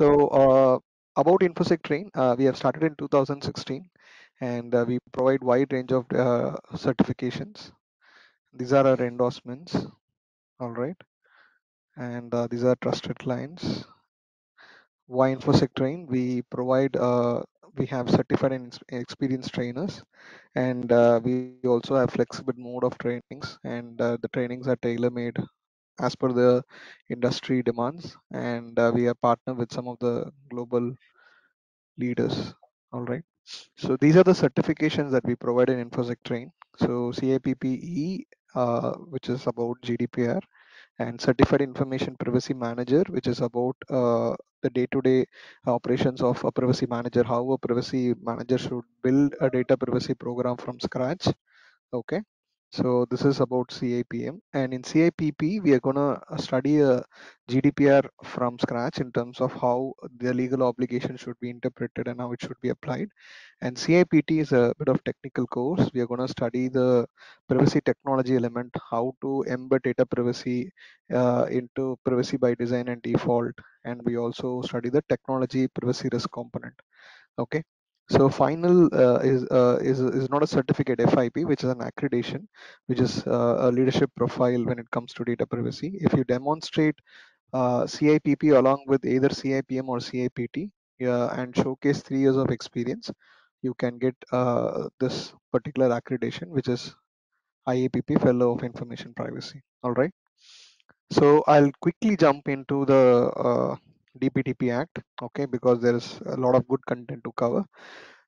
So uh, about InfoSec Train, uh, we have started in 2016 and uh, we provide wide range of uh, certifications. These are our endorsements, all right. And uh, these are trusted clients. Why InfoSec Train? We provide, uh, we have certified and experienced trainers and we also have flexible mode of trainings and the trainings are tailor-made as per the industry demands and uh, we are partner with some of the global leaders. All right. So these are the certifications that we provide in infosec train. So CIPPE uh, which is about gdpr and certified information privacy manager which is about uh, the day-to-day operations of a privacy manager how a privacy manager should build a data privacy program from scratch. Okay so this is about CIPM and in CIPP we are gonna study a GDPR from scratch in terms of how the legal obligation should be interpreted and how it should be applied. And CIPT is a bit of technical course. We are gonna study the privacy technology element, how to embed data privacy uh, into privacy by design and default. And we also study the technology privacy risk component. Okay. So final uh, is, uh, is is not a certificate FIP, which is an accreditation, which is uh, a leadership profile when it comes to data privacy. If you demonstrate uh, CIPP along with either CIPM or CIPT and showcase three years of experience, you can get uh, this particular accreditation, which is IAPP Fellow of Information Privacy. All right. So I'll quickly jump into the uh, DPDP Act, okay, because there is a lot of good content to cover.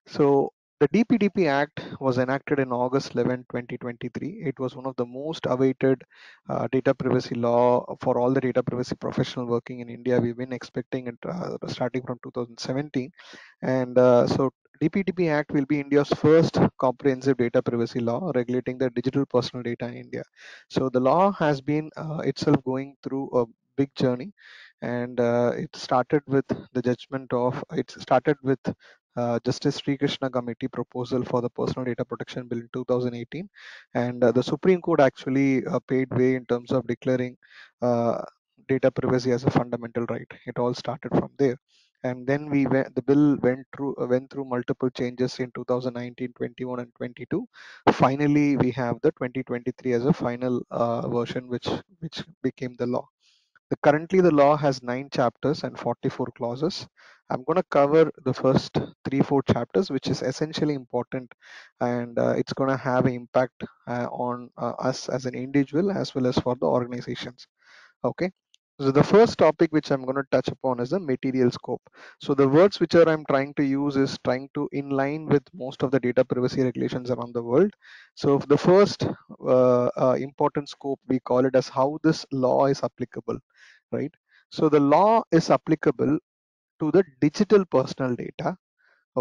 So the DPDP Act was enacted in August 11, 2023. It was one of the most awaited uh, data privacy law for all the data privacy professional working in India. We've been expecting it uh, starting from 2017. And uh, so DPDP Act will be India's first comprehensive data privacy law regulating the digital personal data in India. So the law has been uh, itself going through a big journey and uh, it started with the judgment of it started with uh, Justice Srikrishna Committee proposal for the Personal Data Protection Bill in 2018, and uh, the Supreme Court actually uh, paid way in terms of declaring uh, data privacy as a fundamental right. It all started from there, and then we went, the bill went through uh, went through multiple changes in 2019, 21, and 22. Finally, we have the 2023 as a final version, which which became the law. Currently, the law has nine chapters and 44 clauses. I'm going to cover the first three, four chapters, which is essentially important, and uh, it's going to have an impact uh, on uh, us as an individual as well as for the organizations. Okay. So the first topic which I'm going to touch upon is the material scope. So the words which are I'm trying to use is trying to in line with most of the data privacy regulations around the world. So the first uh, uh, important scope we call it as how this law is applicable, right? So the law is applicable to the digital personal data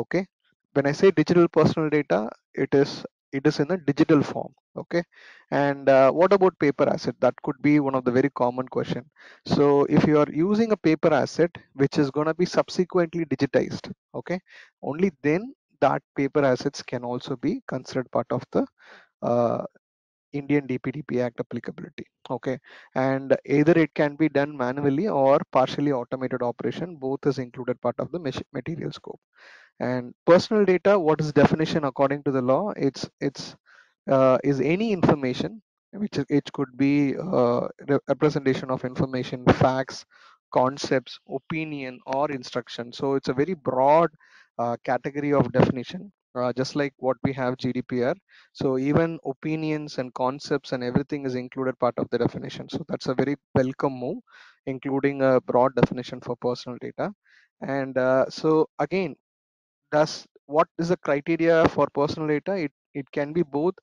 okay when i say digital personal data it is it is in a digital form okay? And uh, what about paper asset? That could be one of the very common question. So if you are using a paper asset which is going to be subsequently digitized okay? Only then that paper assets can also be considered part of the uh, Indian DPDP Act applicability. Okay, and either it can be done manually or partially automated operation. Both is included part of the material scope. And personal data, what is definition according to the law? It's it's uh, is any information which it could be uh, representation of information, facts, concepts, opinion, or instruction. So it's a very broad uh, category of definition uh, just like what we have GDPR. So even opinions and concepts and everything is included part of the definition. So that's a very welcome move, including a broad definition for personal data. And uh, so again, does what is the criteria for personal data? It it can be both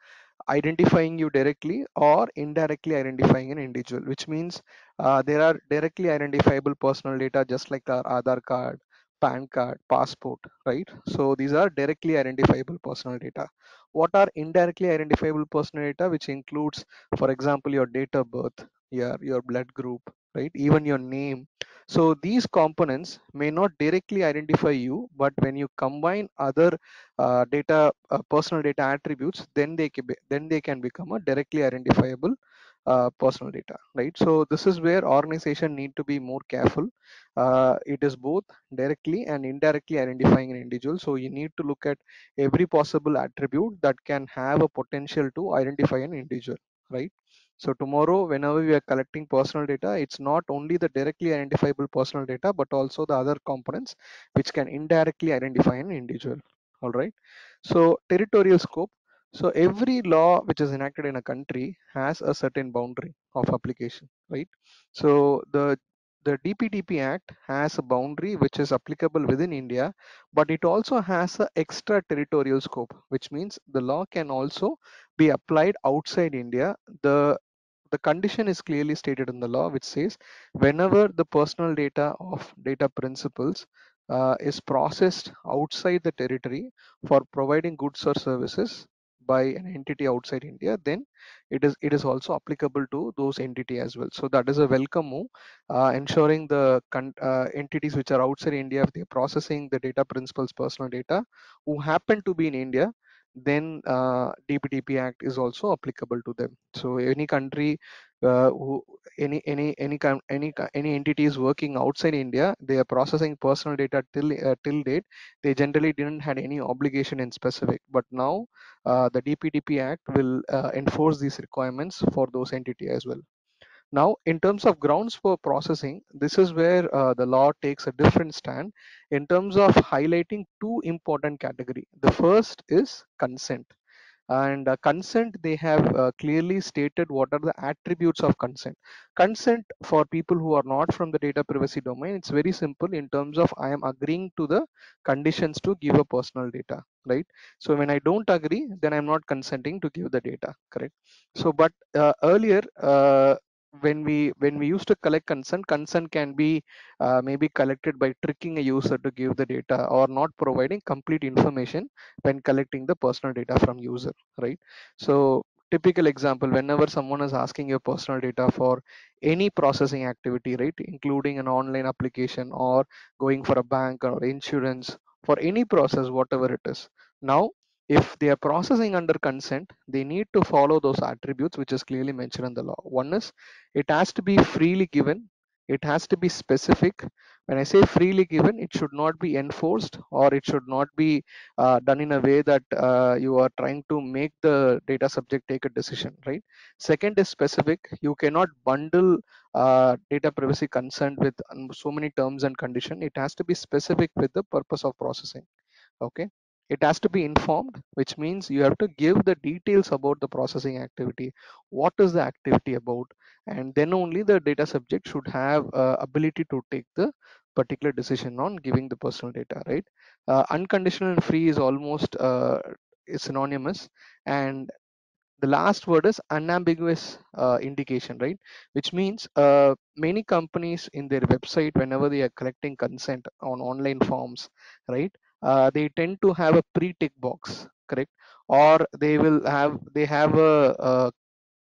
identifying you directly or indirectly identifying an individual, which means uh, there are directly identifiable personal data just like our Aadhaar card, PAN card, passport, right? So these are directly identifiable personal data. What are indirectly identifiable personal data, which includes, for example, your date of birth, your, your blood group, right? Even your name. So these components may not directly identify you, but when you combine other uh, data, uh, personal data attributes, then they can be, then they can become a directly identifiable uh, personal data right? So this is where organization need to be more careful. Uh, it is both directly and indirectly identifying an individual. So you need to look at every possible attribute that can have a potential to identify an individual right? So tomorrow whenever we are collecting personal data it's not only the directly identifiable personal data but also the other components which can indirectly identify an individual all right? So territorial scope so every law which is enacted in a country has a certain boundary of application right so the the DPDP Act has a boundary which is applicable within India, but it also has an extraterritorial scope, which means the law can also be applied outside India. The the condition is clearly stated in the law, which says whenever the personal data of data principals uh, is processed outside the territory for providing goods or services by an entity outside India, then it is it is also applicable to those entity as well. So that is a welcome move, uh, ensuring the uh, entities which are outside India, if they're processing the data principals, personal data, who happen to be in India, then uh, DPDP Act is also applicable to them. So any country uh, who any any any any any entities working outside India, they are processing personal data till uh, till date. They generally didn't had any obligation in specific, but now uh, the DPDP Act will uh, enforce these requirements for those entities as well. Now, in terms of grounds for processing, this is where uh, the law takes a different stand in terms of highlighting two important category. The first is consent and uh, consent they have uh, clearly stated what are the attributes of consent. Consent for people who are not from the data privacy domain it's very simple in terms of i am agreeing to the conditions to give a personal data right? So when i don't agree then i'm not consenting to give the data correct? So but uh, earlier uh, when we when we used to collect consent consent can be uh, maybe collected by tricking a user to give the data or not providing complete information when collecting the personal data from user right? So typical example whenever someone is asking your personal data for any processing activity right including an online application or going for a bank or insurance for any process whatever it is now if they are processing under consent they need to follow those attributes which is clearly mentioned in the law. One is it has to be freely given. It has to be specific. When i say freely given it should not be enforced or it should not be uh, done in a way that uh, you are trying to make the data subject take a decision right? Second is specific. You cannot bundle uh, data privacy consent with um, so many terms and condition. It has to be specific with the purpose of processing. Okay it has to be informed which means you have to give the details about the processing activity. What is the activity about? And then only the data subject should have uh, ability to take the particular decision on giving the personal data right? Uh, unconditional and free is almost uh, is synonymous. And the last word is unambiguous uh, indication right? Which means uh, many companies in their website whenever they are collecting consent on online forms right uh, they tend to have a pre-tick box correct? Or they will have they have a, a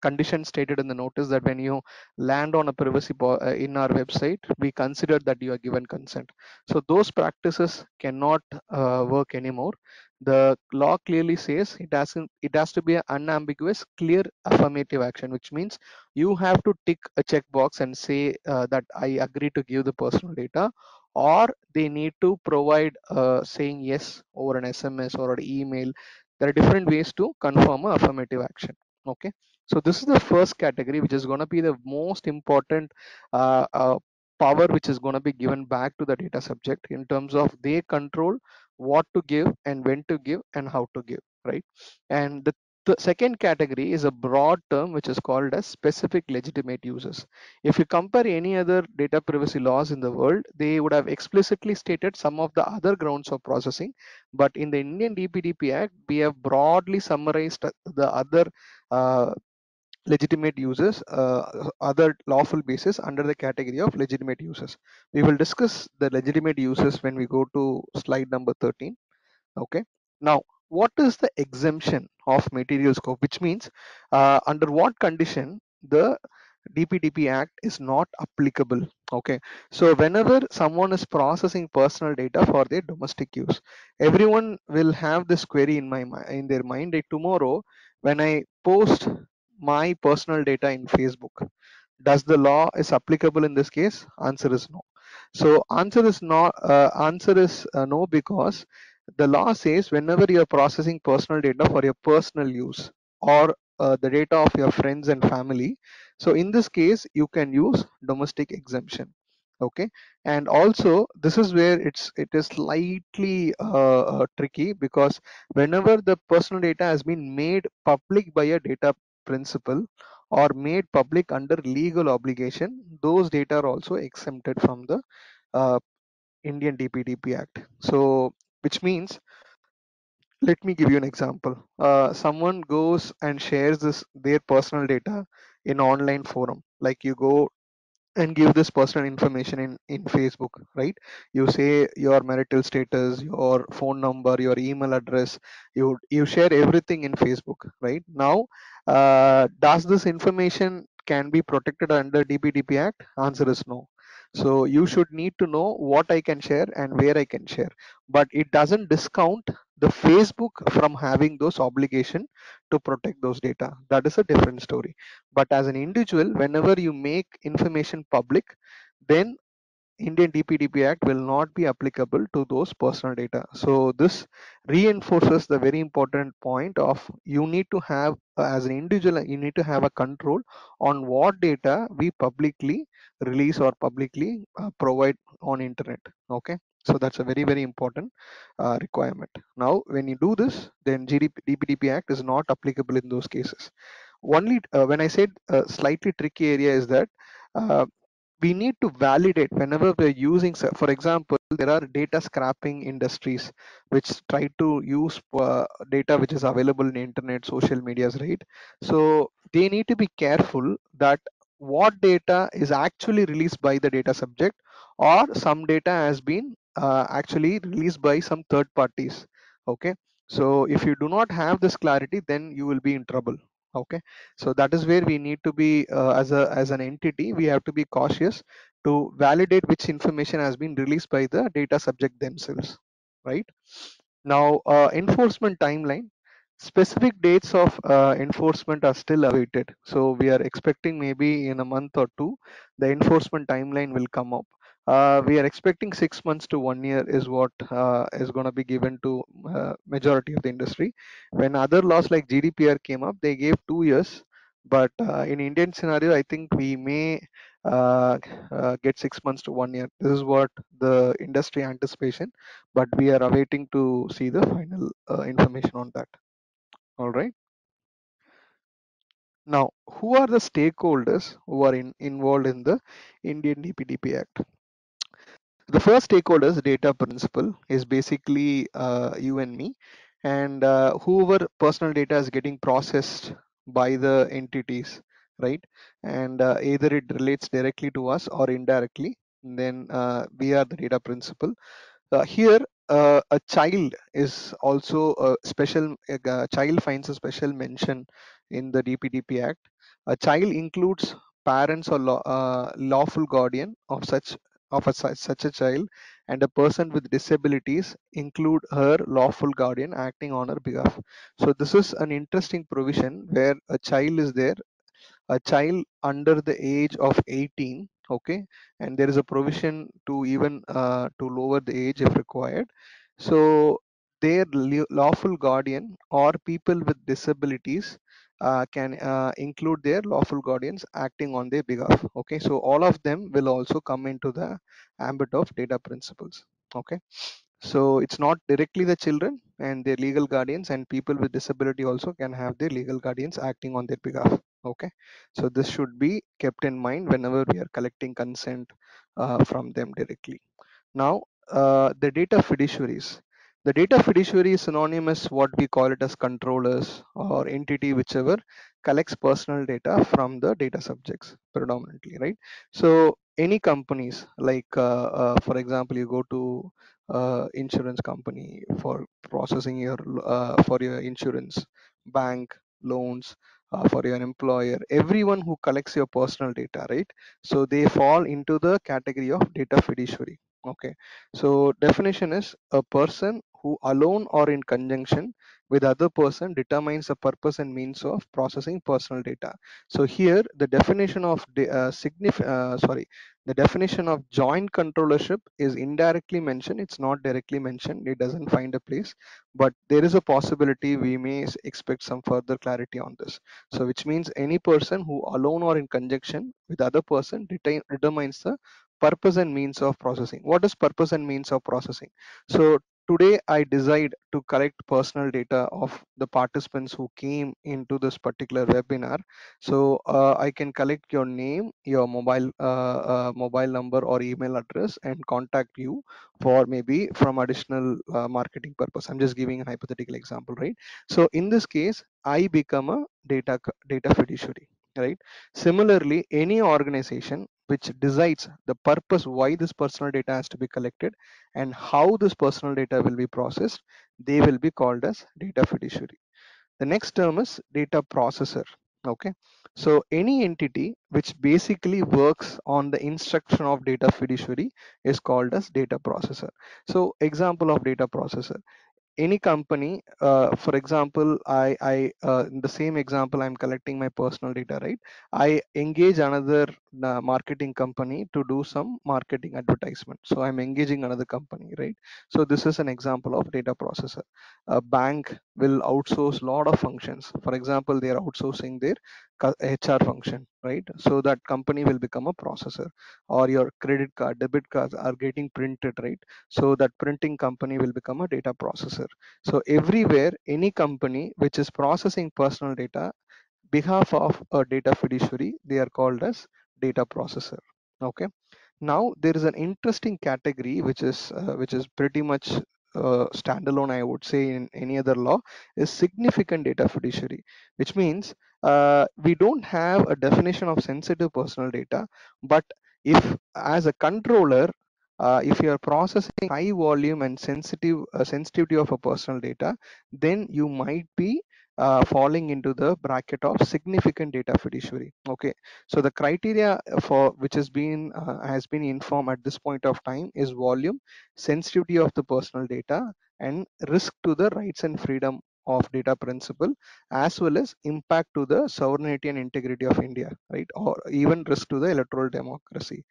condition stated in the notice that when you land on a privacy uh, in our website we consider that you are given consent. So those practices cannot uh, work anymore. The law clearly says it has it has to be an unambiguous clear affirmative action which means you have to tick a checkbox and say uh, that i agree to give the personal data or they need to provide uh, saying yes over an sms or an email. There are different ways to confirm a affirmative action. Okay? So this is the first category which is going to be the most important uh, uh, power which is going to be given back to the data subject in terms of they control what to give and when to give and how to give right? And the, the second category is a broad term which is called as specific legitimate uses if you compare any other data privacy laws in the world they would have explicitly stated some of the other grounds of processing. But in the indian dpdp act we have broadly summarized the other uh, legitimate uses uh, other lawful basis under the category of legitimate uses. We will discuss the legitimate uses when we go to slide number 13 okay. Now what is the exemption of material scope which means uh, under what condition the DPDP Act is not applicable. Okay, so whenever someone is processing personal data for their domestic use, everyone will have this query in my in their mind. That tomorrow, when I post my personal data in Facebook. Does the law is applicable in this case? Answer is no. So answer is not uh, answer is uh, no because the law says whenever you are processing personal data for your personal use or uh, the data of your friends and family. So in this case you can use domestic exemption okay? And also this is where it's it is slightly uh, uh, tricky because whenever the personal data has been made public by a data principal or made public under legal obligation those data are also exempted from the uh, indian dpdp act. So which means let me give you an example. Uh, someone goes and shares this their personal data in online forum. Like you go and give this personal information in in facebook right? You say your marital status your phone number your email address. You you share everything in facebook right? Now uh, does this information can be protected under dpdp act? Answer is no so you should need to know what i can share and where i can share. But it doesn't discount the facebook from having those obligation to protect those data. That is a different story. But as an individual whenever you make information public then indian dpdp act will not be applicable to those personal data. So this reinforces the very important point of you need to have uh, as an individual you need to have a control on what data we publicly release or publicly uh, provide on internet. Okay? So that's a very very important uh, requirement. Now when you do this then GDP, dpdp act is not applicable in those cases. Only uh, when i said a slightly tricky area is that uh, we need to validate whenever we're using for example there are data scrapping industries which try to use uh, data which is available in internet social medias right? So they need to be careful that what data is actually released by the data subject or some data has been uh, actually released by some third parties okay? So if you do not have this clarity then you will be in trouble okay. So that is where we need to be uh, as a as an entity we have to be cautious to validate which information has been released by the data subject themselves right? Now uh, enforcement timeline. Specific dates of uh, enforcement are still awaited. So we are expecting maybe in a month or two the enforcement timeline will come up uh, we are expecting six months to one year is what uh, is going to be given to uh, majority of the industry. When other laws like gdpr came up they gave two years. But uh, in indian scenario i think we may uh, uh, get six months to one year. This is what the industry anticipation but we are awaiting to see the final information on that. All right? Now who are the stakeholders who are in, involved in the indian dpdp act the first stakeholders data principal is basically uh, you and me and uh, whoever personal data is getting processed by the entities right? And uh, either it relates directly to us or indirectly then uh, we are the data principal uh, here uh, a child is also a special a child finds a special mention in the dpdp act. A child includes parents or law, lawful guardian of such of a, such a child and a person with disabilities include her lawful guardian acting on her behalf. So this is an interesting provision where a child is there a child under the age of 18 okay? And there is a provision to even uh, to lower the age if required. So their lawful guardian or people with disabilities uh, can uh, include their lawful guardians acting on their behalf. Okay so all of them will also come into the ambit of data principals. Okay so it's not directly the children and their legal guardians and people with disability also can have their legal guardians acting on their behalf. Okay so this should be kept in mind whenever we are collecting consent uh, from them directly. Now uh, the data fiduciaries the data fiduciary is synonymous what we call it as controllers or entity whichever collects personal data from the data subjects predominantly right? So any companies like uh, uh, for example you go to uh, insurance company for processing your uh, for your insurance bank loans uh, for your employer everyone who collects your personal data right? So they fall into the category of data fiduciary okay? So definition is a person who alone or in conjunction with other person determines the purpose and means of processing personal data. So here the definition of the uh, uh, sorry the definition of joint controllership is indirectly mentioned. It's not directly mentioned. It doesn't find a place. But there is a possibility we may expect some further clarity on this. So which means any person who alone or in conjunction with other person determines the purpose and means of processing. What is purpose and means of processing? So today i decide to collect personal data of the participants who came into this particular webinar. So uh, i can collect your name your mobile uh, uh, mobile number or email address and contact you for maybe from additional uh, marketing purpose. I'm just giving a hypothetical example right? So in this case i become a data data fiduciary right? Similarly any organization which decides the purpose why this personal data has to be collected and how this personal data will be processed they will be called as data fiduciary. The next term is data processor okay? So any entity which basically works on the instruction of data fiduciary is called as data processor. So example of data processor any company uh, for example i i uh, in the same example i'm collecting my personal data right? I engage another uh, marketing company to do some marketing advertisement. So i'm engaging another company right? So this is an example of data processor. A bank will outsource lot of functions. For example they are outsourcing their hr function right? So that company will become a processor. Or your credit card debit cards are getting printed right? So that printing company will become a data processor. So everywhere any company which is processing personal data behalf of a data fiduciary they are called as data processor okay? Now there is an interesting category which is uh, which is pretty much uh, standalone i would say in any other law is significant data fiduciary which means uh, we don't have a definition of sensitive personal data but if as a controller uh, if you are processing high volume and sensitive uh, sensitivity of a personal data then you might be uh, falling into the bracket of significant data fiduciary. Okay. So the criteria for which has been uh, has been informed at this point of time is volume sensitivity of the personal data and risk to the rights and freedom of data principal as well as impact to the sovereignty and integrity of india right? Or even risk to the electoral democracy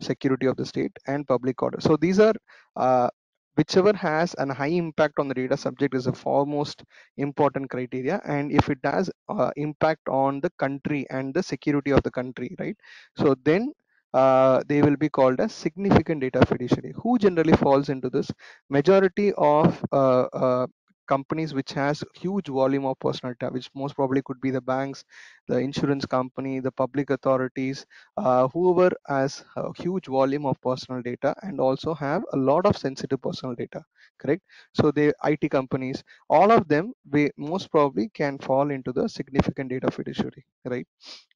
security of the state and public order. So these are uh, whichever has an high impact on the data subject is a foremost important criteria. And if it has uh, impact on the country and the security of the country right? So then uh, they will be called as significant data fiduciary who generally falls into this majority of uh, uh companies which has huge volume of personal data which most probably could be the banks the insurance company the public authorities uh, whoever has a huge volume of personal data and also have a lot of sensitive personal data correct? So the it companies all of them we most probably can fall into the significant data fiduciary right?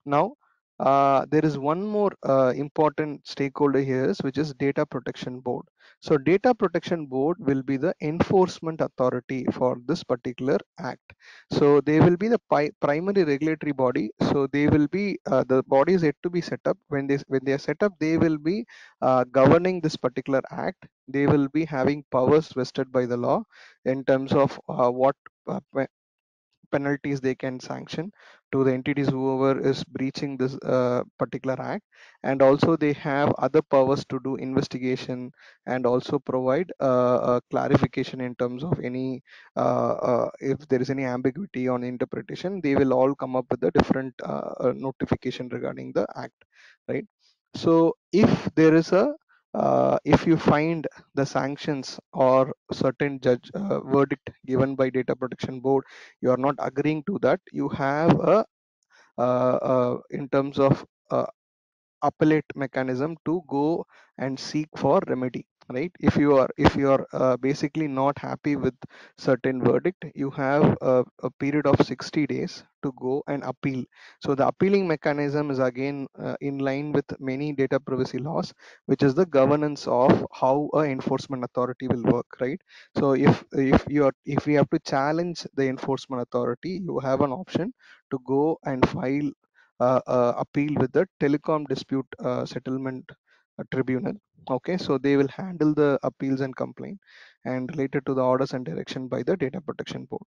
Now uh, there is one more uh, important stakeholder here which is data protection board. So data protection board will be the enforcement authority for this particular act. So they will be the primary regulatory body. So they will be uh, the body is yet to be set up. When they when they are set up they will be uh, governing this particular act. They will be having powers vested by the law in terms of uh, what uh, penalties they can sanction to the entities whoever is breaching this uh, particular act. And also they have other powers to do investigation and also provide uh, clarification in terms of any uh, uh, if there is any ambiguity on interpretation they will all come up with a different uh, notification regarding the act right? So if there is a uh, if you find the sanctions or certain judge uh, verdict given by data protection board you are not agreeing to that you have a uh, uh in terms of uh, appellate mechanism to go and seek for remedy right? If you are if you are uh, basically not happy with certain verdict you have a, a, period of 60 days to go and appeal. So the appealing mechanism is again uh, in line with many data privacy laws which is the governance of how a enforcement authority will work right? So if if you are if we have to challenge the enforcement authority you have an option to go and file uh, uh, appeal with the telecom dispute uh, settlement tribunal okay? So they will handle the appeals and complaint and related to the orders and direction by the data protection board.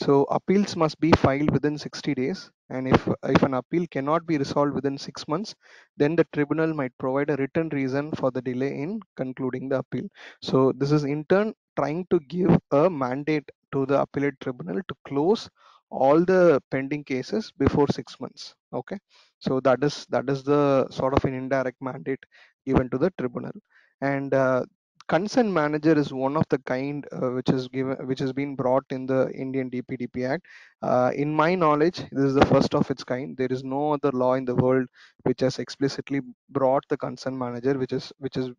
So appeals must be filed within 60 days and if if an appeal cannot be resolved within 6 months then the tribunal might provide a written reason for the delay in concluding the appeal. So this is in turn trying to give a mandate to the appellate tribunal to close all the pending cases before 6 months okay? So that is that is the sort of an indirect mandate given to the tribunal. And uh, consent manager is one of the kind uh, which is given which has been brought in the indian dpdp act. Uh, in my knowledge this is the first of its kind. There is no other law in the world which has explicitly brought the consent manager which is which is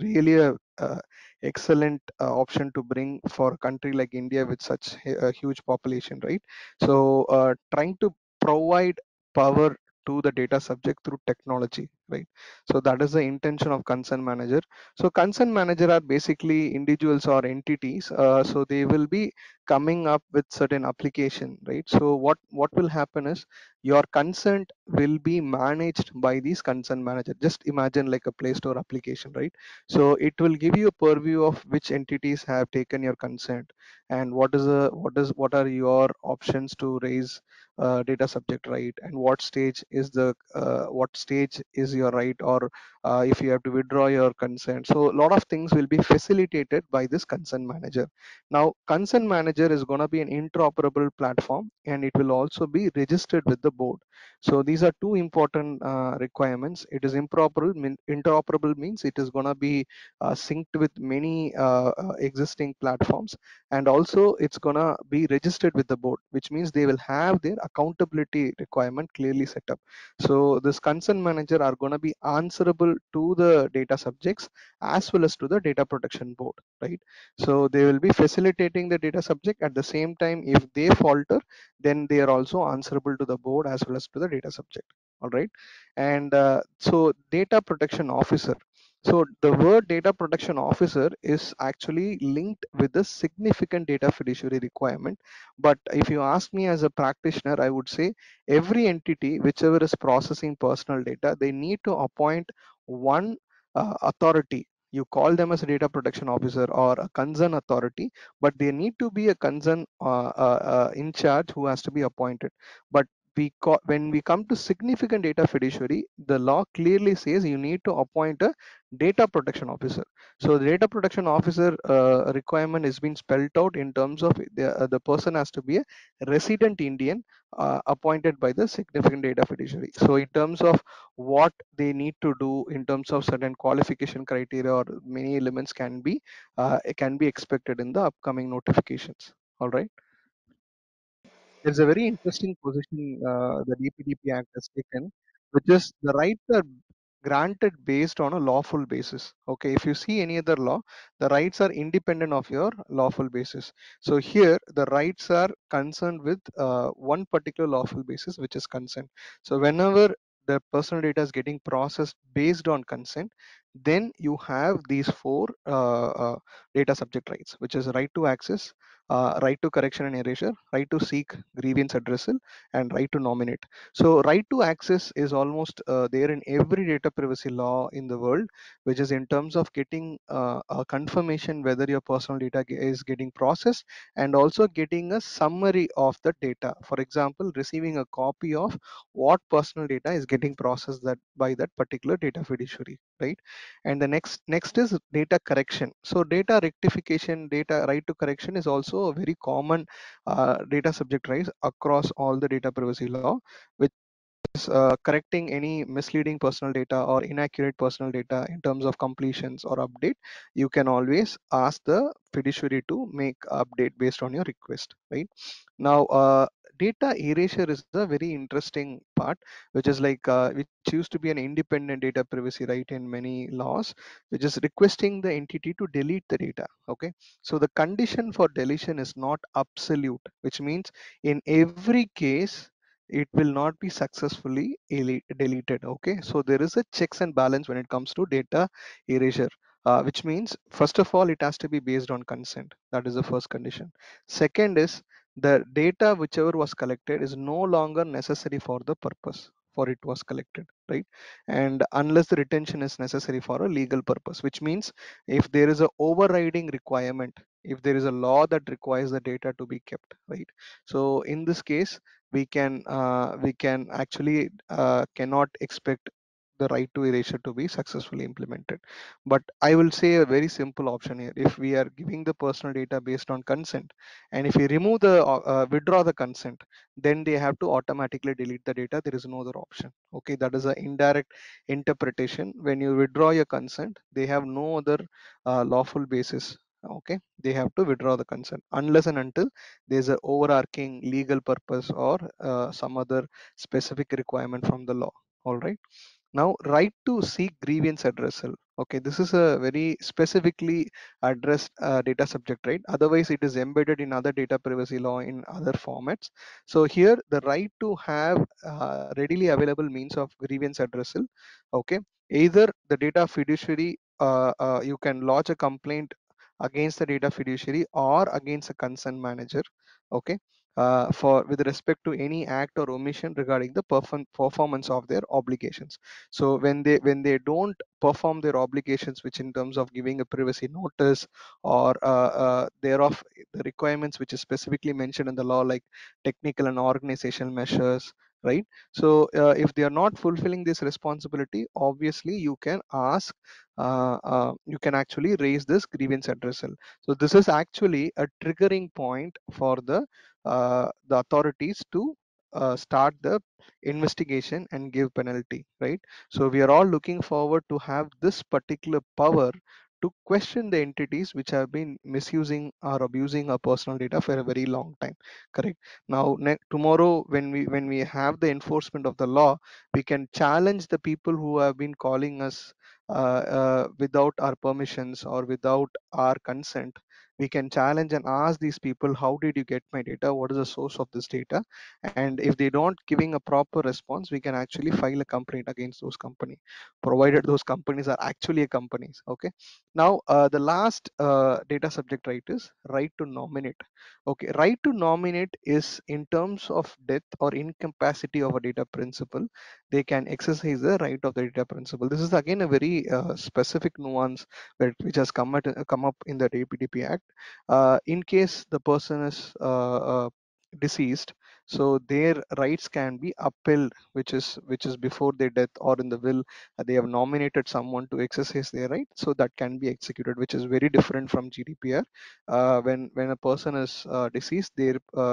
really a, a excellent uh, option to bring for a country like india with such a huge population right? So uh, trying to provide power to the data subject through technology right? So that is the intention of consent manager. So consent manager are basically individuals or entities uh, so they will be coming up with certain application right? So what what will happen is your consent will be managed by these consent manager. Just imagine like a play store application right? So it will give you a purview of which entities have taken your consent and what is the what is what are your options to raise uh, data subject right? And what stage is the uh, what stage is your right or uh, if you have to withdraw your consent. So a lot of things will be facilitated by this consent manager. Now consent manager is going to be an interoperable platform and it will also be registered with the board. So these are two important uh, requirements. It is improper mean, interoperable means it is going to be uh, synced with many uh, uh, existing platforms and also it's going to be registered with the board which means they will have their accountability requirement clearly set up. So this consent manager are going to be answerable to the data subjects as well as to the data protection board right? So they will be facilitating the data subject. At the same time if they falter then they are also answerable to the board as well as to the data subject all right? And uh, so data protection officer so the word data protection officer is actually linked with the significant data fiduciary requirement. But if you ask me as a practitioner i would say every entity whichever is processing personal data they need to appoint one uh, authority. You call them as a data protection officer or a concern authority but they need to be a concern uh, uh, uh, in charge who has to be appointed. But we when we come to significant data fiduciary the law clearly says you need to appoint a data protection officer. So the data protection officer uh, requirement is being spelled out in terms of the, uh, the person has to be a resident indian uh, appointed by the significant data fiduciary. So in terms of what they need to do in terms of certain qualification criteria or many elements can be uh, can be expected in the upcoming notifications. All right there's a very interesting position uh, the DPDP Act has taken, which is the rights are granted based on a lawful basis. Okay, if you see any other law, the rights are independent of your lawful basis. So here, the rights are concerned with uh, one particular lawful basis, which is consent. So whenever the personal data is getting processed based on consent, then you have these four uh, uh, data subject rights, which is right to access, uh, right to correction and erasure, right to seek grievance addressal, and right to nominate. So right to access is almost uh, there in every data privacy law in the world, which is in terms of getting uh, a confirmation whether your personal data is getting processed and also getting a summary of the data. For example, receiving a copy of what personal data is getting processed that by that particular data fiduciary, right? And the next next is data correction. So data rectification, data right to correction is also a very common uh, data subject rights across all the data privacy law, which is uh, correcting any misleading personal data or inaccurate personal data in terms of completions or update. You can always ask the fiduciary to make update based on your request, right? Now, uh, data erasure is a very interesting part, which is like uh, which used to be an independent data privacy right in many laws, which is requesting the entity to delete the data. Okay, so the condition for deletion is not absolute, which means in every case it will not be successfully deleted. Okay, so there is a checks and balance when it comes to data erasure. Uh, which means first of all it has to be based on consent that is the first condition second is the data whichever was collected is no longer necessary for the purpose for it was collected right? And unless the retention is necessary for a legal purpose which means if there is a overriding requirement if there is a law that requires the data to be kept right? So in this case we can uh, we can actually uh, cannot expect the right to erasure to be successfully implemented. But i will say a very simple option here. If we are giving the personal data based on consent and if we remove the uh, uh, withdraw the consent then they have to automatically delete the data. There is no other option. Okay that is an indirect interpretation. When you withdraw your consent they have no other uh, lawful basis. Okay they have to withdraw the consent unless and until there's an overarching legal purpose or uh, some other specific requirement from the law. All right now right to seek grievance addressal. Okay this is a very specifically addressed uh, data subject right? Otherwise it is embedded in other data privacy law in other formats. So here the right to have uh, readily available means of grievance addressal okay? Either the data fiduciary uh, uh, you can lodge a complaint against the data fiduciary or against a consent manager okay uh, for with respect to any act or omission regarding the perform, performance of their obligations. So when they when they don't perform their obligations which in terms of giving a privacy notice or uh, uh, thereof the requirements which is specifically mentioned in the law like technical and organizational measures right? So uh, if they are not fulfilling this responsibility obviously you can ask uh, uh, you can actually raise this grievance addressal so this is actually a triggering point for the uh, the authorities to uh, start the investigation and give penalty right? So we are all looking forward to have this particular power to question the entities which have been misusing or abusing our personal data for a very long time correct? Now tomorrow when we when we have the enforcement of the law we can challenge the people who have been calling us uh, uh, without our permissions or without our consent we can challenge and ask these people how did you get my data? What is the source of this data? And if they don't giving a proper response we can actually file a complaint against those company provided those companies are actually companies okay? Now uh, the last uh, data subject right is right to nominate okay? Right to nominate is in terms of death or incapacity of a data principal they can exercise the right of the data principal. This is again a very uh, specific nuance which has come, at, come up in the DPDP Act. Uh, in case the person is uh, uh, deceased, so their rights can be upheld, which is which is before their death or in the will uh, they have nominated someone to exercise their right, so that can be executed, which is very different from GDPR. Uh, when when a person is uh, deceased, they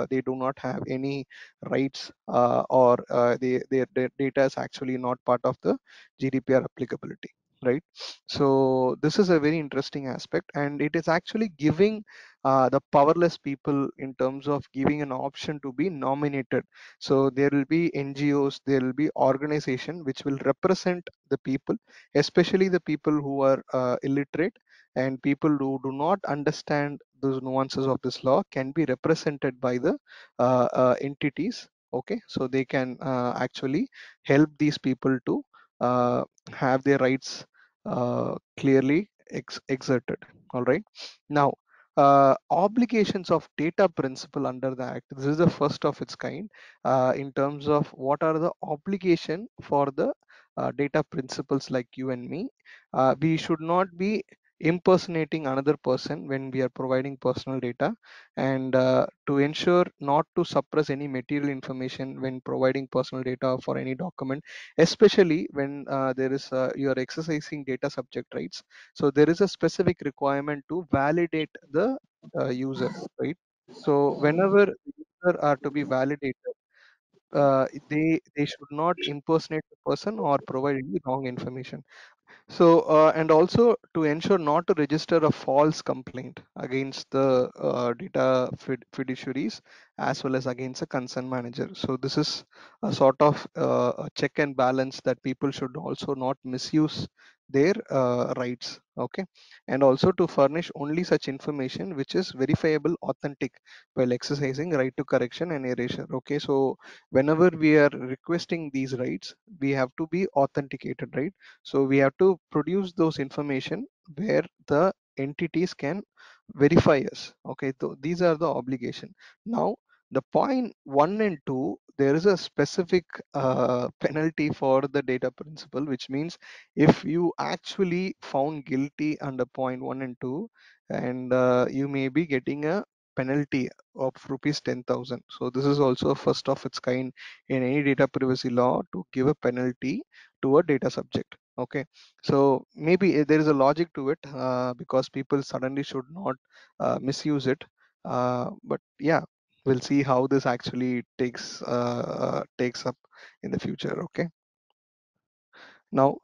they do not have any rights or they, their data is actually not part of the GDPR applicability right? So this is a very interesting aspect and it is actually giving uh, the powerless people in terms of giving an option to be nominated. So there will be ngos there will be organization which will represent the people especially the people who are uh, illiterate and people who do not understand those nuances of this law can be represented by the uh, uh entities okay? So they can uh, actually help these people to uh, have their rights uh, clearly ex exerted all right? Now uh, obligations of data principal under the act this is the first of its kind uh, in terms of what are the obligation for the uh, data principals like you and me. Uh, we should not be impersonating another person when we are providing personal data and uh, to ensure not to suppress any material information when providing personal data for any document especially when uh, there is uh, you are exercising data subject rights. So there is a specific requirement to validate the uh, user right? So whenever user are to be validated uh, they they should not impersonate the person or provide any wrong information so, uh, and also to ensure not to register a false complaint against the uh, data fid- fiduciaries as well as against a consent manager. So, this is a sort of uh, a check and balance that people should also not misuse their uh, rights. Okay, and also to furnish only such information which is verifiable, authentic while exercising right to correction and erasure. Okay, so whenever we are requesting these rights, we have to be authenticated, right? so we have to produce those information where the entities can verify us okay so these are the obligation now the point one and two there is a specific uh, penalty for the data principal, which means if you actually found guilty under point one and two and uh, you may be getting a penalty of rupees 10000 so this is also first of its kind in any data privacy law to give a penalty to a data subject okay? So maybe there is a logic to it uh, because people suddenly should not uh, misuse it uh, but yeah we'll see how this actually takes uh, takes up in the future okay? Now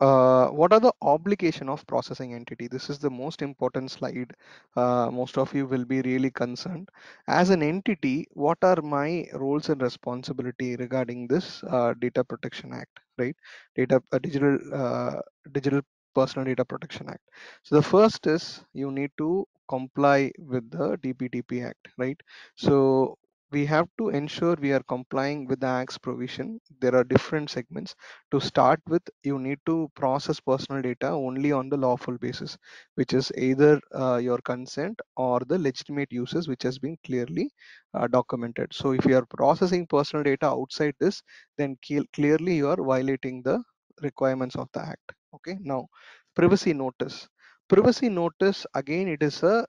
uh, what are the obligation of processing entity? This is the most important slide uh, most of you will be really concerned. As an entity what are my roles and responsibility regarding this uh, data protection act right? Data uh, digital uh, digital personal data protection act. So the first is you need to comply with the dpdp act right? So we have to ensure we are complying with the act's provision. There are different segments. To start with you need to process personal data only on the lawful basis which is either uh, your consent or the legitimate uses which has been clearly uh, documented. So if you are processing personal data outside this then clearly you are violating the requirements of the act okay now privacy notice. Privacy notice again it is a,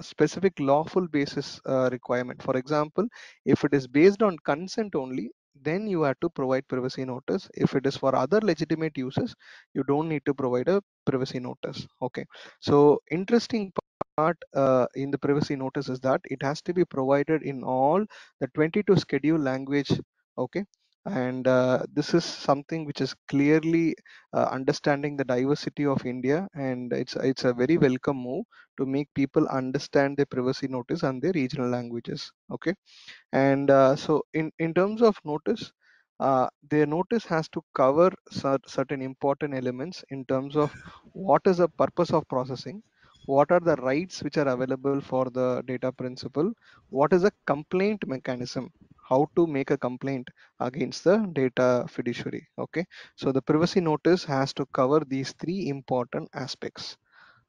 specific lawful basis uh, requirement. For example if it is based on consent only then you have to provide privacy notice. If it is for other legitimate uses you don't need to provide a privacy notice. Okay so interesting part uh, in the privacy notice is that it has to be provided in all the 22 schedule language. Okay and uh, this is something which is clearly uh, understanding the diversity of india and it's it's a very welcome move to make people understand the privacy notice and their regional languages okay? And uh, so in in terms of notice uh, their notice has to cover cer- certain important elements in terms of what is the purpose of processing what are the rights which are available for the data principal what is a complaint mechanism how to make a complaint against the data fiduciary okay? So the privacy notice has to cover these three important aspects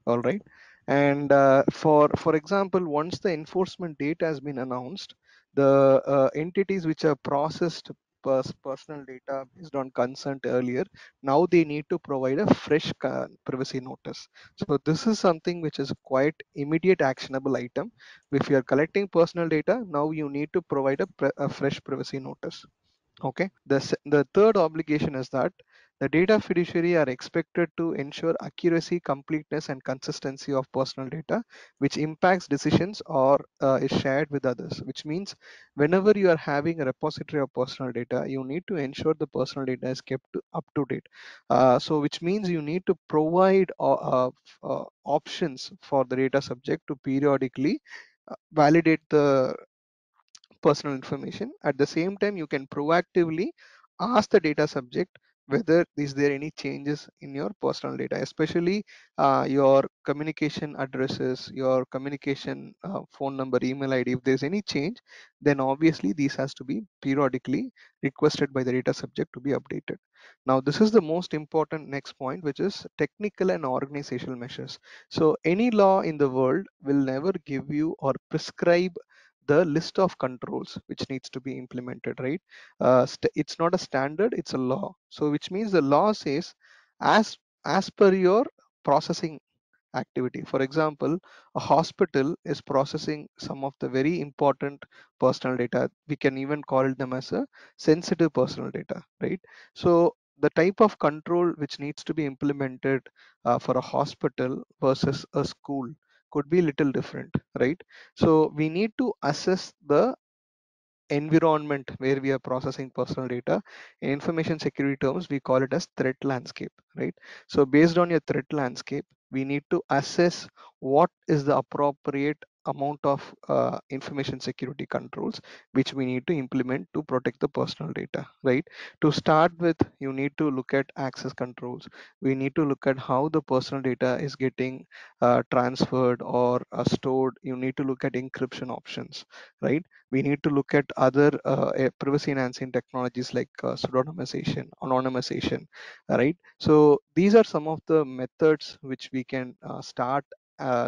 all right? And uh, for for example once the enforcement date has been announced the uh, entities which are processed pers- personal data based on consent earlier. Now they need to provide a fresh privacy notice. So this is something which is quite immediate actionable item. If you are collecting personal data now you need to provide a, a fresh privacy notice. Okay? The the third obligation is that the data fiduciary are expected to ensure accuracy completeness and consistency of personal data which impacts decisions or uh, is shared with others which means whenever you are having a repository of personal data you need to ensure the personal data is kept up to date uh, so which means you need to provide uh, uh, uh options for the data subject to periodically uh, validate the personal information. At the same time, you can proactively ask the data subject whether is there any changes in your personal data, especially uh, your communication addresses, your communication uh, phone number, email ID. If there's any change, then obviously these has to be periodically requested by the data subject to be updated. Now, this is the most important next point, which is technical and organizational measures. So any law in the world will never give you or prescribe the list of controls which needs to be implemented right? Uh, it's not a standard it's a law. So which means the law says as as per your processing activity. For example a hospital is processing some of the very important personal data. We can even call them as a sensitive personal data right? So the type of control which needs to be implemented uh, for a hospital versus a school could be little different right? So we need to assess the environment where we are processing personal data. In information security terms we call it as threat landscape right? So based on your threat landscape we need to assess what is the appropriate amount of uh, information security controls which we need to implement to protect the personal data right? To start with you need to look at access controls. We need to look at how the personal data is getting uh, transferred or uh, stored. You need to look at encryption options right? We need to look at other uh, privacy enhancing technologies like uh, pseudonymization anonymization right? So these are some of the methods which we can uh, start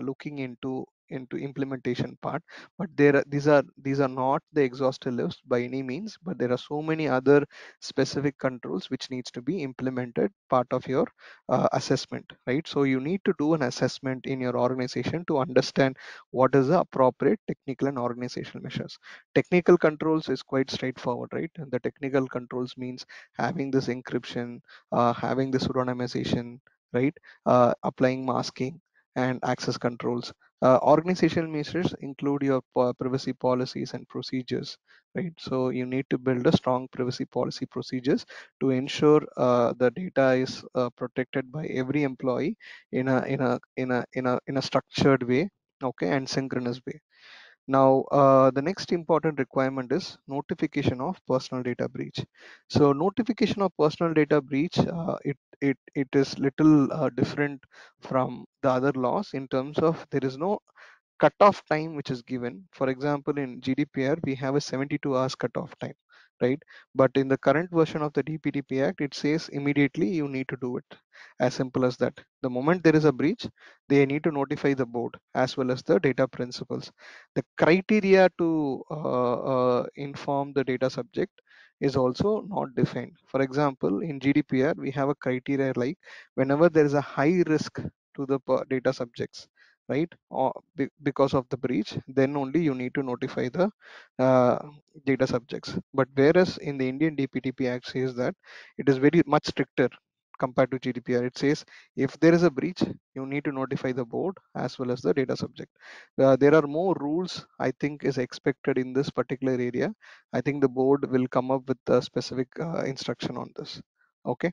looking into into implementation part but there are, these are these are not the exhaustive list by any means but there are so many other specific controls which needs to be implemented part of your uh, assessment right? So you need to do an assessment in your organization to understand what is the appropriate technical and organizational measures. Technical controls is quite straightforward right? And the technical controls means having this encryption uh, having this pseudonymization right? Uh, applying masking and access controls. Uh, organizational measures include your privacy policies and procedures right? So you need to build a strong privacy policy procedures to ensure uh, the data is uh, protected by every employee in a in a in a in a in a structured way okay and synchronous way now, uh, the next important requirement is notification of personal data breach. So notification of personal data breach, uh, it, it, it is little uh, different from the other laws in terms of there is no cutoff time which is given. For example, in GDPR, we have a 72 hours cutoff time, right? But in the current version of the DPDP Act, it says immediately you need to do it. As simple as that. The moment there is a breach, they need to notify the board as well as the data principals. The criteria to uh, uh, inform the data subject is also not defined. For example, in GDPR, we have a criteria like whenever there is a high risk to the data subjects, right? Or be, because of the breach then only you need to notify the uh, data subjects. But whereas in the indian dpdp act says that it is very much stricter compared to gdpr it says if there is a breach you need to notify the board as well as the data subject. Uh, there are more rules i think is expected in this particular area. I think the board will come up with a specific uh, instruction on this. Okay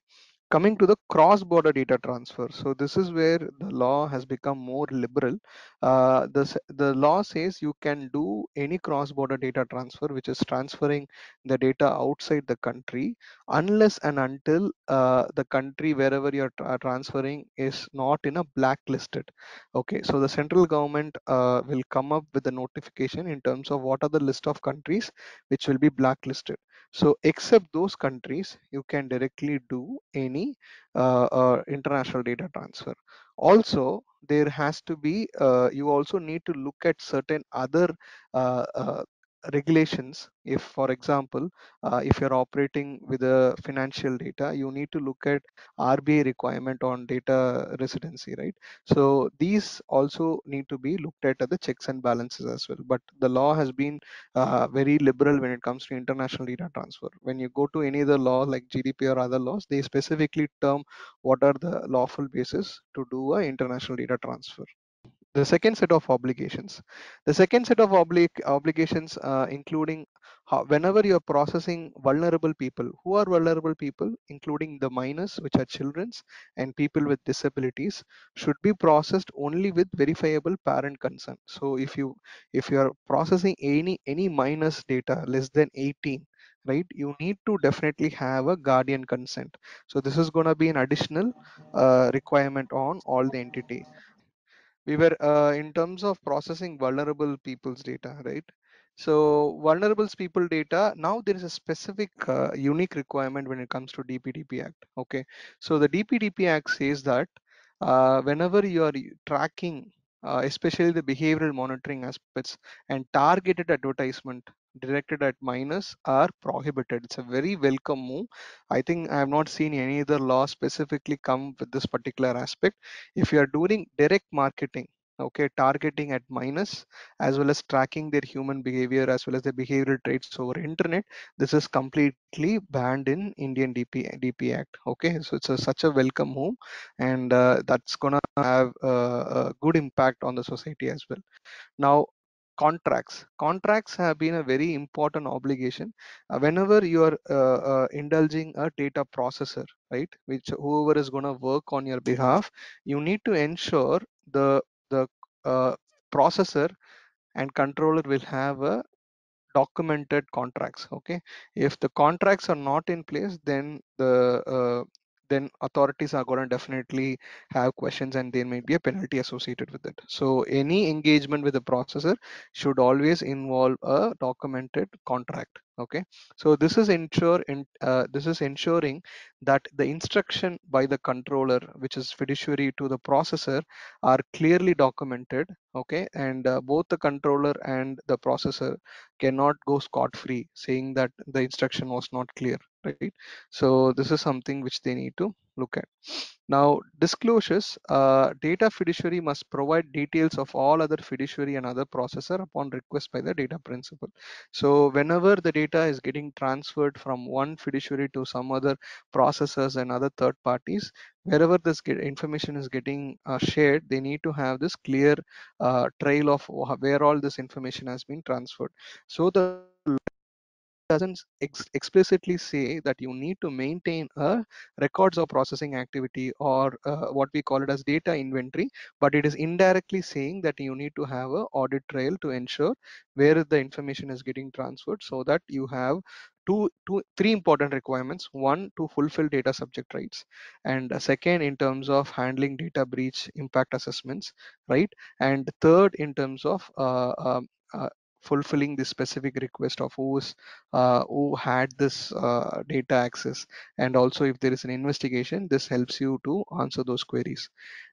coming to the cross-border data transfer. So this is where the law has become more liberal. Uh, the, the law says you can do any cross-border data transfer which is transferring the data outside the country unless and until uh, the country wherever you're tra transferring is not in a blacklisted. Okay so the central government uh, will come up with a notification in terms of what are the list of countries which will be blacklisted. So except those countries, you can directly do any uh, uh, international data transfer. Also, there has to be, uh, you also need to look at certain other regulations. If for example uh, if you're operating with a financial data you need to look at RBI requirement on data residency right? So these also need to be looked at at the checks and balances as well. But the law has been uh, very liberal when it comes to international data transfer. When you go to any other law like gdp or other laws they specifically term what are the lawful basis to do a international data transfer the second set of obligations. The second set of obli- obligations uh, including how, whenever you're processing vulnerable people who are vulnerable people including the minors which are children's and people with disabilities should be processed only with verifiable parent consent. So if you if you are processing any any minors data less than 18 right you need to definitely have a guardian consent. So this is going to be an additional uh, requirement on all the entity we were uh, in terms of processing vulnerable people's data right? So vulnerable people data now there is a specific uh, unique requirement when it comes to dpdp act okay? So the dpdp act says that uh, whenever you are tracking uh, especially the behavioral monitoring aspects and targeted advertisement directed at minors are prohibited. It's a very welcome move. I think i have not seen any other law specifically come with this particular aspect. If you are doing direct marketing okay targeting at minors as well as tracking their human behavior as well as their behavioral traits over internet this is completely banned in indian dp dp act okay? So it's a, such a welcome move and uh, that's gonna have a good impact on the society as well. Now contracts. Contracts have been a very important obligation. Uh, whenever you are uh, uh, indulging a data processor right which whoever is going to work on your behalf you need to ensure the the uh, processor and controller will have a documented contracts okay? If the contracts are not in place then the uh, then authorities are going to definitely have questions and there may be a penalty associated with it. So any engagement with the processor should always involve a documented contract okay? So this is ensure in uh, this is ensuring that the instruction by the controller which is fiduciary to the processor are clearly documented okay? And uh, both the controller and the processor cannot go scot free saying that the instruction was not clear right? So this is something which they need to look at. Now disclosures uh, data fiduciary must provide details of all other fiduciary and other processor upon request by the data principal. So whenever the data is getting transferred from one fiduciary to some other processors and other third parties wherever this information is getting uh, shared they need to have this clear uh, trail of where all this information has been transferred. So the doesn't ex explicitly say that you need to maintain a records of processing activity or uh, what we call it as data inventory but it is indirectly saying that you need to have a audit trail to ensure where the information is getting transferred so that you have two two three important requirements. One to fulfill data subject rights and second in terms of handling data breach impact assessments right? And third in terms of uh, um, uh, fulfilling the specific request of who's uh, who had this uh, data access. And also if there is an investigation this helps you to answer those queries.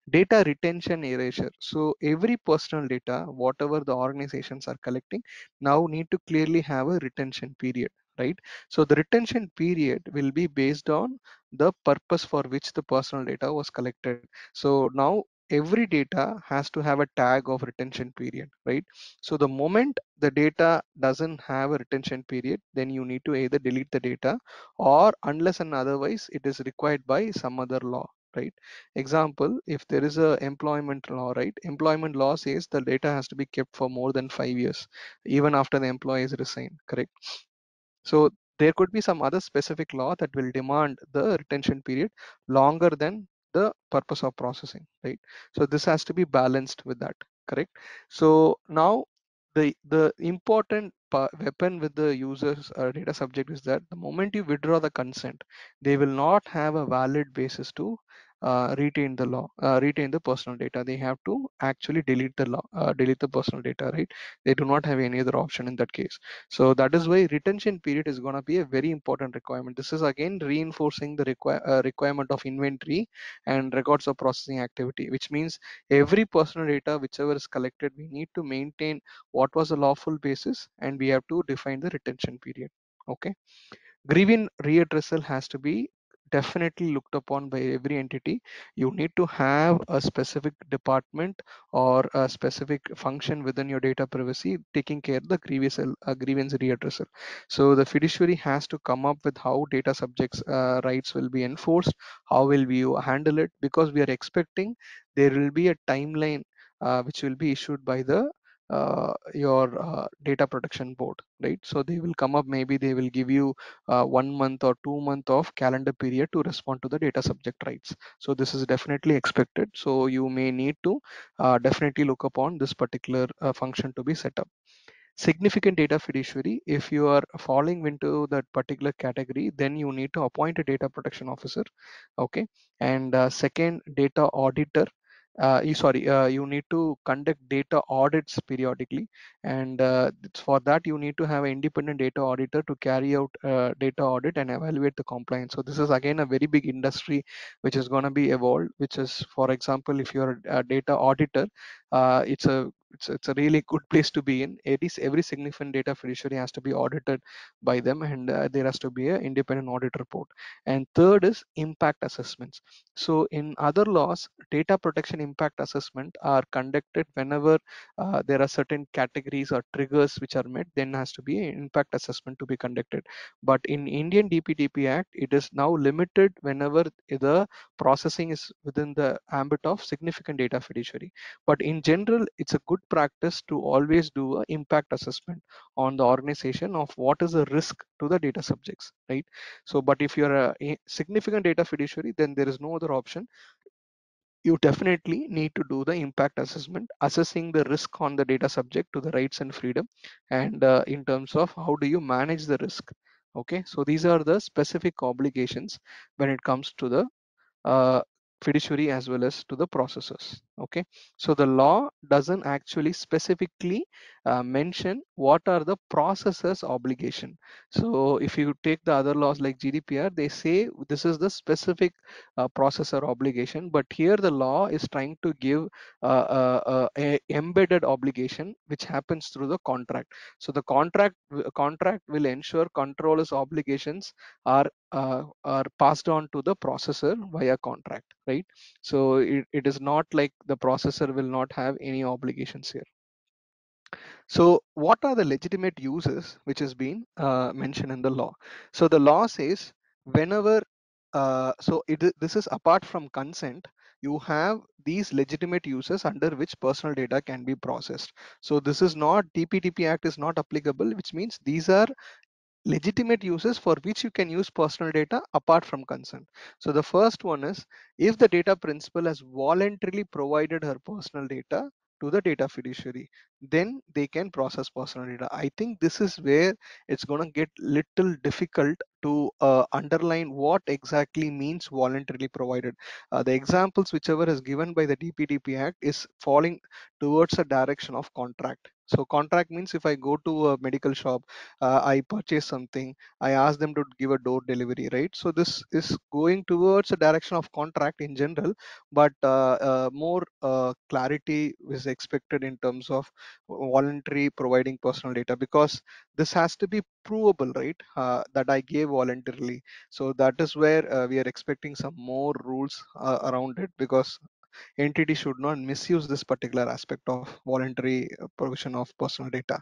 Data retention erasure. So every personal data whatever the organizations are collecting now need to clearly have a retention period right? So the retention period will be based on the purpose for which the personal data was collected. So now every data has to have a tag of retention period right? So the moment the data doesn't have a retention period then you need to either delete the data or unless and otherwise it is required by some other law right? Example if there is a employment law right? Employment law says the data has to be kept for more than five years even after the employee is resigned correct? So there could be some other specific law that will demand the retention period longer than the purpose of processing, right? So this has to be balanced with that, correct? So now the the important weapon with the user's uh, data subject is that the moment you withdraw the consent, they will not have a valid basis to retain the law uh, retain the personal data. They have to actually delete the law uh, delete the personal data right? They do not have any other option in that case. So that is why retention period is going to be a very important requirement. This is again reinforcing the require, uh, requirement of inventory and records of processing activity which means every personal data whichever is collected we need to maintain what was the lawful basis and we have to define the retention period okay? Grievance redressal has to be definitely looked upon by every entity. You need to have a specific department or a specific function within your data privacy taking care of the grievance, uh, grievance redressal so the fiduciary has to come up with how data subjects uh, rights will be enforced how will we handle it because we are expecting there will be a timeline uh, which will be issued by the uh, your uh, data protection board right? So they will come up maybe they will give you uh, one month or two month of calendar period to respond to the data subject rights. So this is definitely expected. So you may need to uh, definitely look upon this particular uh, function to be set up. Significant data fiduciary if you are falling into that particular category then you need to appoint a data protection officer okay? And uh, second data auditor uh, you sorry uh, you need to conduct data audits periodically. And uh, for that you need to have an independent data auditor to carry out uh, data audit and evaluate the compliance. So this is again a very big industry which is going to be evolved which is for example if you're a data auditor uh, it's a it's, it's a really good place to be in. It is every significant data fiduciary has to be audited by them and uh, there has to be an independent audit report. And third is impact assessments. So in other laws data protection impact assessment are conducted whenever uh, there are certain categories or triggers which are met then has to be an impact assessment to be conducted. But in indian dpdp act it is now limited whenever the processing is within the ambit of significant data fiduciary. But in general it's a good practice to always do a impact assessment on the organization of what is the risk to the data subjects right? So but if you're a significant data fiduciary then there is no other option. You definitely need to do the impact assessment assessing the risk on the data subject to the rights and freedom and uh, in terms of how do you manage the risk okay? So these are the specific obligations when it comes to the uh, fiduciary as well as to the processors okay. So the law doesn't actually specifically uh, mention what are the processor's obligation. So if you take the other laws like gdpr they say this is the specific uh, processor obligation but here the law is trying to give uh, uh, uh, a embedded obligation which happens through the contract. So the contract contract will ensure controllers obligations are uh, are passed on to the processor via contract right? So it, it is not like the processor will not have any obligations here. So what are the legitimate uses which has been uh, mentioned in the law? So the law says whenever uh, so it, this is apart from consent you have these legitimate uses under which personal data can be processed. So this is not dpdp act is not applicable which means these are legitimate uses for which you can use personal data apart from consent. So the first one is if the data principal has voluntarily provided her personal data to the data fiduciary, then they can process personal data. I think this is where it's going to get little difficult to uh, underline what exactly means voluntarily provided. Uh, the examples whichever is given by the DPDP Act is falling towards a direction of contract. So contract means if I go to a medical shop uh, i purchase something i ask them to give a door delivery right? So this is going towards a direction of contract in general but uh, uh, more uh, clarity is expected in terms of voluntary providing personal data because this has to be provable right? Uh, that i gave voluntarily. So that is where uh, we are expecting some more rules around it because entity should not misuse this particular aspect of voluntary uh, provision of personal data.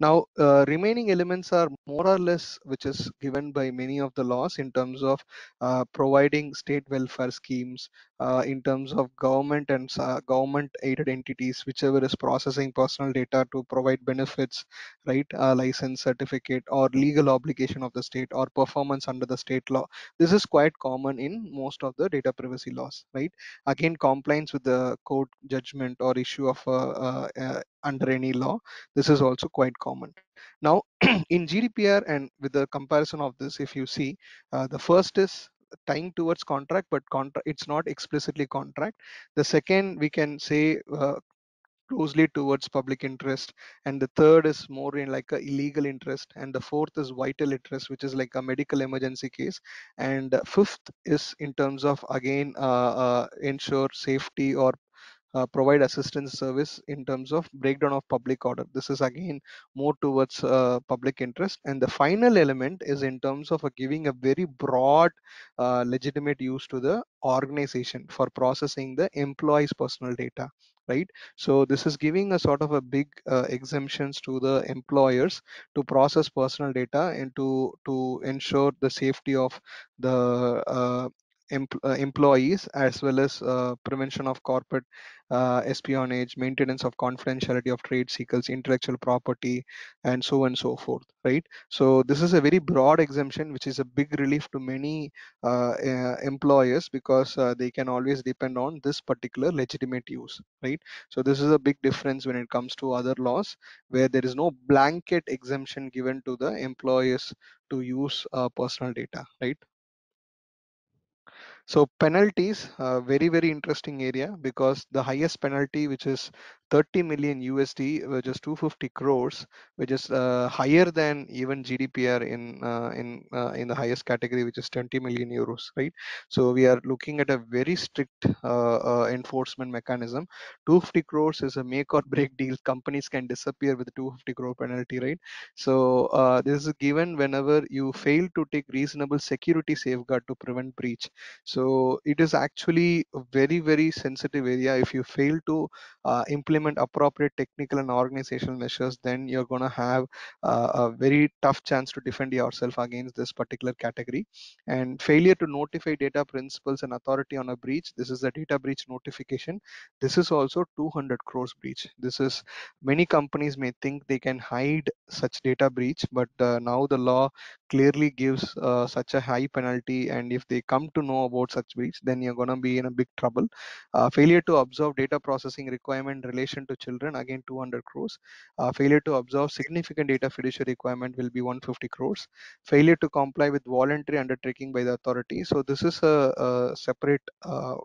Now, uh, remaining elements are more or less which is given by many of the laws in terms of uh, providing state welfare schemes, uh, in terms of government and government aided entities, whichever is processing personal data to provide benefits, right, license certificate or legal obligation of the state or performance under the state law. This is quite common in most of the data privacy laws, right? Again, compliance with the court judgment or issue of uh, uh, under any law. This is also quite common. Now, in GDPR and with the comparison of this, if you see, uh, the first is tying towards contract but contra- it's not explicitly contract the second we can say uh, closely towards public interest and the third is more in like a illegal interest and the fourth is vital interest which is like a medical emergency case and fifth is in terms of again uh, uh, ensure safety or uh, provide assistance service in terms of breakdown of public order. This is again more towards uh, public interest. And the final element is in terms of uh, giving a very broad uh, legitimate use to the organization for processing the employee's personal data right? So this is giving a sort of a big uh, exemptions to the employers to process personal data and to to ensure the safety of the uh, employees as well as uh, prevention of corporate uh, espionage, maintenance of confidentiality of trade secrets, intellectual property, and so on and so forth, right? So this is a very broad exemption, which is a big relief to many uh, uh, employers because uh, they can always depend on this particular legitimate use, right? So this is a big difference when it comes to other laws where there is no blanket exemption given to the employers to use uh, personal data, right? So penalties, uh, very very interesting area because the highest penalty, which is 30 million USD, which is 250 crores, which is uh, higher than even GDPR in uh, in uh, in the highest category, which is 20 million euros, right? So we are looking at a very strict uh, uh, enforcement mechanism. 250 crores is a make or break deal. Companies can disappear with a 250 crore penalty, right? So this is given whenever you fail to take reasonable security safeguard to prevent breach. So it is actually a very, very sensitive area. If you fail to uh, implement appropriate technical and organizational measures, then you're going to have uh, a very tough chance to defend yourself against this particular category. And failure to notify data principals and authority on a breach, this is a data breach notification. This is also 200 crores breach. This is many companies may think they can hide such data breach, but uh, now the law clearly gives uh, such a high penalty. And if they come to know about such breach, then you're going to be in a big trouble. Uh, failure to observe data processing requirement relation to children, again 200 crores. Uh, failure to observe significant data fiduciary requirement will be 150 crores. Failure to comply with voluntary undertaking by the authority. So this is a, a separate uh,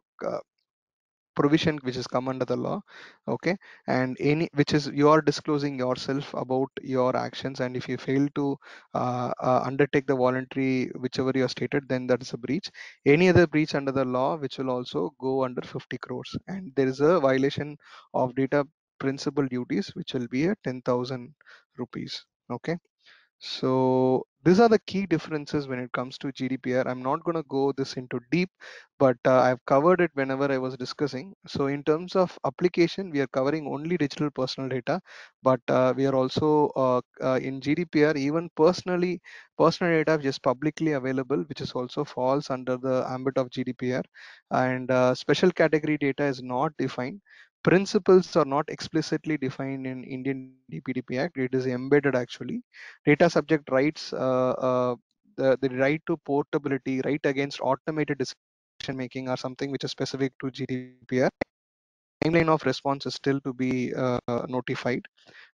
provision which is come under the law okay? And any which is you are disclosing yourself about your actions and if you fail to uh, uh, undertake the voluntary whichever you have stated then that is a breach. Any other breach under the law which will also go under 50 crores. And there is a violation of data principal duties which will be a 10000 rupees okay? So these are the key differences when it comes to GDPR. I'm not going to go this into deep, but uh, I've covered it whenever I was discussing. So in terms of application, we are covering only digital personal data, but uh, we are also uh, uh in GDPR, even personally, personal data just publicly available, which is also falls under the ambit of GDPR and uh, special category data is not defined principles are not explicitly defined in Indian DPDP Act. It is embedded actually. Data subject rights, uh, uh, the, the right to portability, right against automated decision making are something which is specific to GDPR. Timeline of response is still to be uh, notified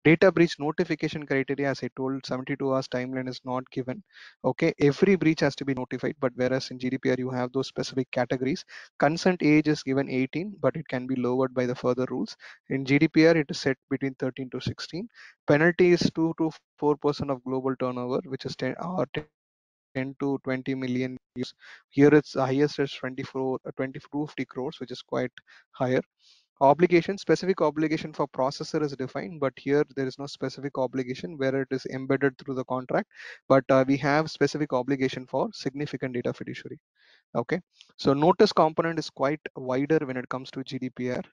data breach notification criteria as i told 72 hours timeline is not given. Okay every breach has to be notified but whereas in gdpr you have those specific categories consent age is given 18 but it can be lowered by the further rules. In gdpr it is set between 13 to 16 penalty is 2 to 4 percent of global turnover which is 10 or 10 to 20 million here it's highest is 24 uh, 20 50 crores which is quite higher obligation specific obligation for processor is defined but here there is no specific obligation where it is embedded through the contract. But uh, we have specific obligation for significant data fiduciary. Okay? So notice component is quite wider when it comes to gdpr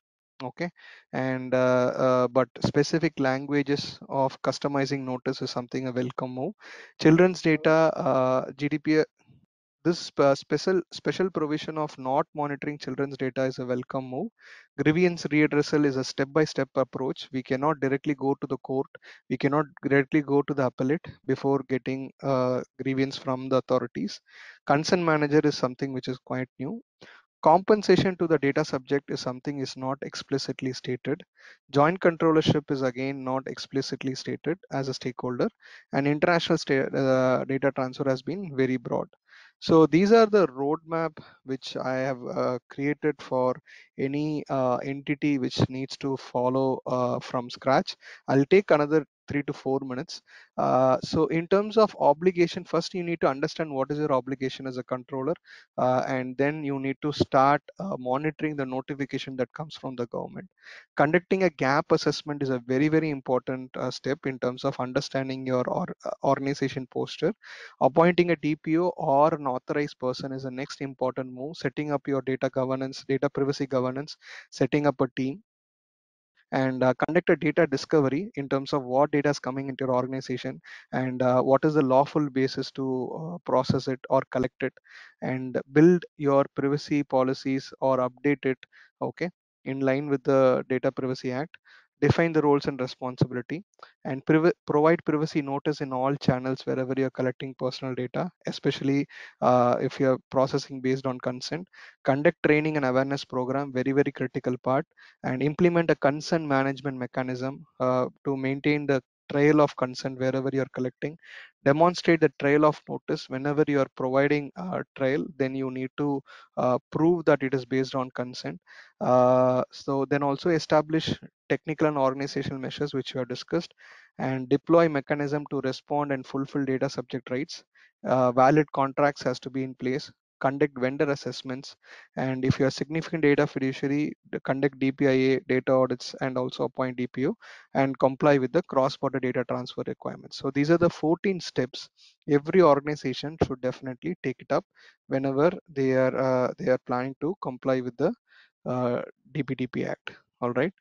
okay? And uh, uh, but specific languages of customizing notice is something a welcome move. Children's data uh, gdpr this special special provision of not monitoring children's data is a welcome move. Grievance redressal is a step-by-step approach. We cannot directly go to the court. We cannot directly go to the appellate before getting uh, grievance from the authorities. Consent manager is something which is quite new. Compensation to the data subject is something is not explicitly stated. Joint controllership is again not explicitly stated as a stakeholder and international uh, data transfer has been very broad. So these are the roadmap which I have uh, created for any uh, entity which needs to follow uh, from scratch. I'll take another three to four minutes. Uh, so in terms of obligation, first you need to understand what is your obligation as a controller, uh, and then you need to start uh, monitoring the notification that comes from the government. Conducting a gap assessment is a very, very important uh, step in terms of understanding your or, uh, organization posture. Appointing a DPO or an authorized person is the next important move. Setting up your data governance, data privacy governance, setting up a team and uh, conduct a data discovery in terms of what data is coming into your organization and uh, what is the lawful basis to uh, process it or collect it and build your privacy policies or update it okay in line with the data privacy act define the roles and responsibility and priv- provide privacy notice in all channels wherever you're collecting personal data especially uh, if you're processing based on consent. Conduct training and awareness program very very critical part and implement a consent management mechanism uh, to maintain the trail of consent wherever you're collecting. Demonstrate the trail of notice. Whenever you are providing a trail then you need to uh, prove that it is based on consent. Uh, so then also establish technical and organizational measures which we have discussed and deploy mechanism to respond and fulfill data subject rights. Uh, valid contracts has to be in place conduct vendor assessments and if you are significant data fiduciary conduct dpia data audits and also appoint dpo and comply with the cross-border data transfer requirements so these are the 14 steps every organization should definitely take it up whenever they are uh, they are planning to comply with the uh, DPDP Act. All right.